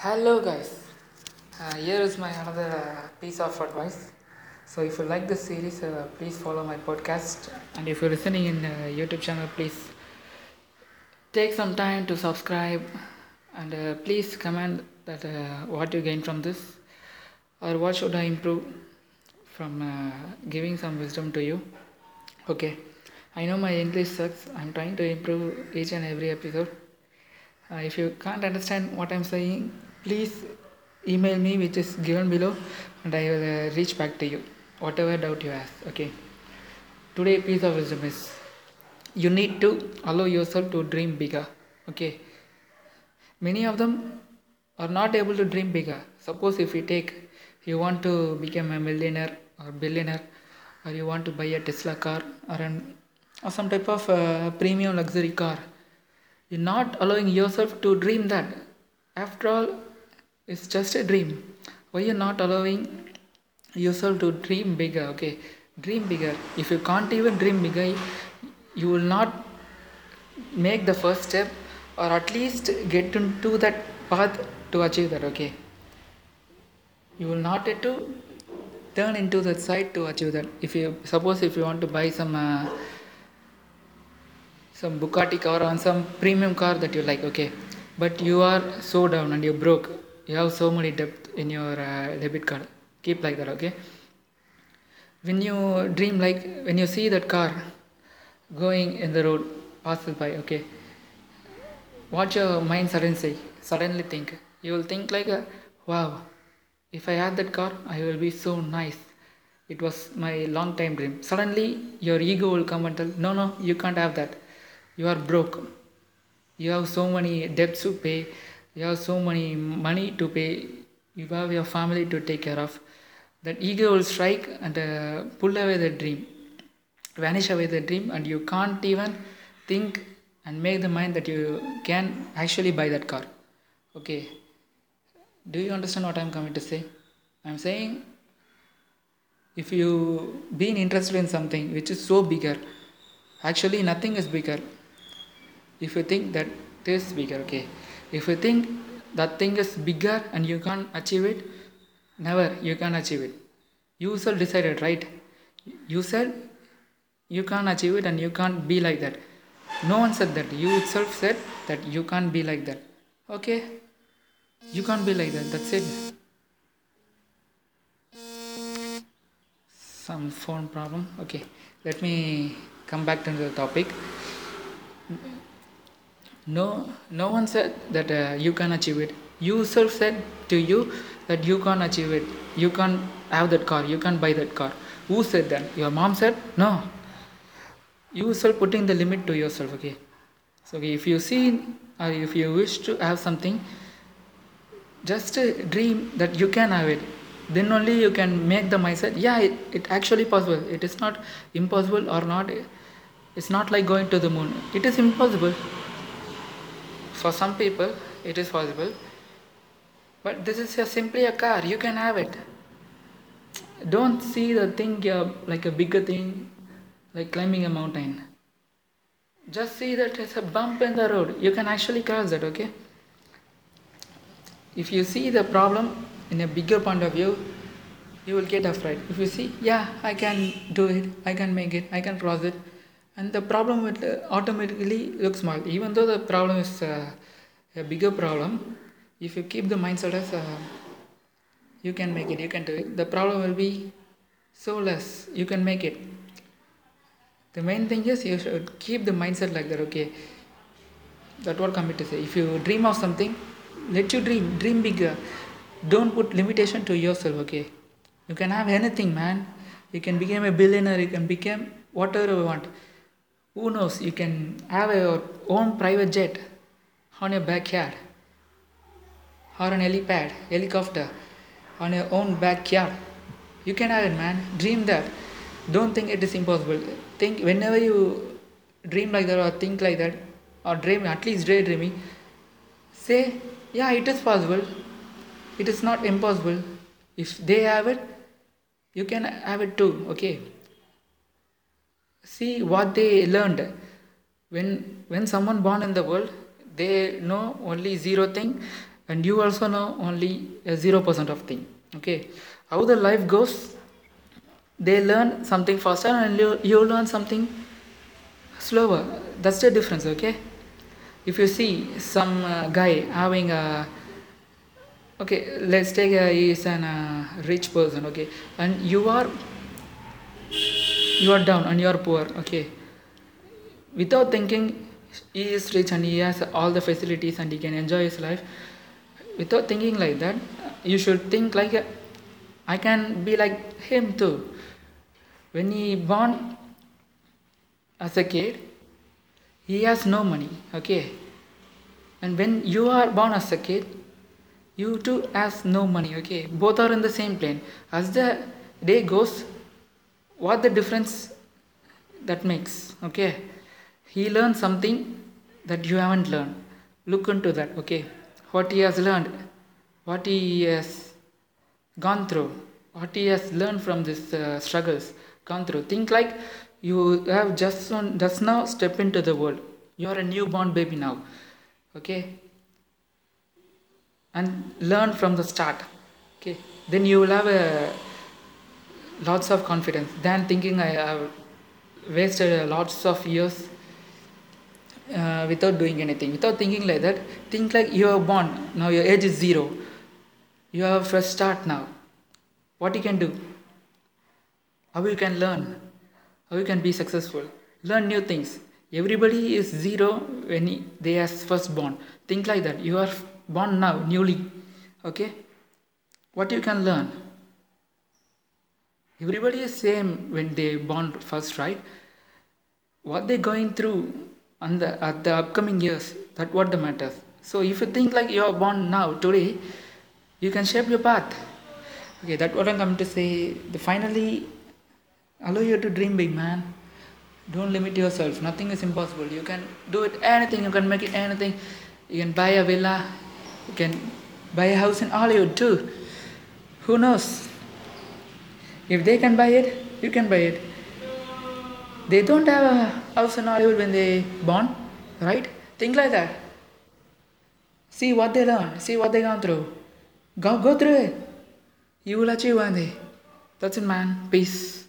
Hello, guys. Uh, here is my another uh, piece of advice. So, if you like this series, uh, please follow my podcast. And if you're listening in uh, YouTube channel, please take some time to subscribe and uh, please comment that uh, what you gain from this or what should I improve from uh, giving some wisdom to you. Okay, I know my English sucks. I'm trying to improve each and every episode. Uh, if you can't understand what I'm saying, please email me, which is given below, and I will uh, reach back to you, whatever doubt you ask. Okay. Today, piece of wisdom is you need to allow yourself to dream bigger. Okay. Many of them are not able to dream bigger. Suppose if you take, you want to become a millionaire or billionaire, or you want to buy a Tesla car or an or some type of uh, premium luxury car you're not allowing yourself to dream that. After all, it's just a dream. Why you're not allowing yourself to dream bigger? Okay, dream bigger. If you can't even dream bigger, you will not make the first step or at least get into that path to achieve that. Okay, you will not get to turn into that side to achieve that. If you suppose if you want to buy some. Uh, some Bugatti car or some premium car that you like, okay, but you are so down and you're broke, you have so many debt in your uh, debit card, keep like that, okay. When you dream like when you see that car going in the road, passes by, okay, what your mind suddenly say, suddenly think, you will think like, uh, wow, if I had that car, I will be so nice. It was my long time dream. Suddenly, your ego will come and tell, no, no, you can't have that you are broke you have so many debts to pay. You have so many money to pay. You have your family to take care of. That ego will strike and uh, pull away the dream vanish away the dream and you can't even think and make the mind that you can actually buy that car. Okay. Do you understand what i'm coming to say? I'm saying if you've been interested in something which is so bigger actually nothing is bigger if you think that this bigger okay. If you think that thing is bigger and you can't achieve it never you can't achieve it. You self decided right? You said you can't achieve it and you can't be like that. No one said that. You itself said that you can't be like that. Okay? You can't be like that. That's it. Some phone problem. Okay. Let me come back to the topic no, no one said that uh, you can achieve it. You self said to you that you can't achieve it. You can't have that car. You can't buy that car. Who said that? Your mom said no. You self putting the limit to yourself. Okay. So okay, if you see or if you wish to have something, just uh, dream that you can have it. Then only you can make the mindset. Yeah, it, it actually possible. It is not impossible or not. It's not like going to the moon. It is impossible for some people it is possible. But this is a, simply a car. You can have it. Don't see the thing uh, like a bigger thing like climbing a mountain. Just see that it's a bump in the road. You can actually cross that okay? If you see the problem in a bigger point of view you will get afraid. If you see yeah i can do it. I can make it. I can cross it and the problem will automatically look small. Even though the problem is uh, a bigger problem if you keep the mindset as uh, you can make it you can do it the problem will be so less you can make it. The main thing is you should keep the mindset like that okay? That's what coming to say if you dream of something let you dream dream bigger. Don't put limitation to yourself okay? You can have anything man. You can become a billionaire you can become whatever you want who knows, you can have your own private jet on your backyard or an helipad, helicopter on your own backyard. You can have it, man. Dream that. Don't think it is impossible. Think whenever you dream like that or think like that or dream, at least daydreaming, say, yeah, it is possible. It is not impossible. If they have it, you can have it too, okay? See what they learned. When when someone born in the world they know only zero thing and you also know only a 0% of thing okay? How the life goes they learn something faster and you, you learn something slower. That's the difference okay? If you see some uh, guy having a okay let's take a he is an uh, rich person okay? And you are you are down and you are poor okay? Without thinking he is rich and he has all the facilities and he can enjoy his life. Without thinking like that you should think like i can be like him too. When he born as a kid he has no money okay? And when you are born as a kid you too has no money okay? Both are in the same plane. As the day goes what the difference that makes okay? He learned something that you haven't learned. Look into that okay? What he has learned what he has gone through what he has learned from these uh, struggles gone through. Think like you have just on, just now step into the world. You are a newborn baby now okay? And learn from the start okay? Then you will have a lots of confidence than thinking i have wasted lots of years uh, without doing anything. Without thinking like that think like you are born. Now your age is zero. You have a fresh start now. What you can do? How you can learn? How you can be successful? Learn new things. Everybody is zero when he, they are first born. Think like that. You are born now newly. Okay? What you can learn everybody is same when they born first right? What they going through and the, at the upcoming years that what the matters. So if you think like you are born now today you can shape your path. Okay that what i'm coming to say the finally allow you to dream big man. Don't limit yourself. Nothing is impossible. You can do it anything. You can make it anything. You can buy a villa. You can buy a house in hollywood too. Who knows if they can buy it you can buy it. They don't have a house in hollywood when they born right? Think like that. See what they learn see what they gone through. Go go through it. You will achieve one day. That's it man. Peace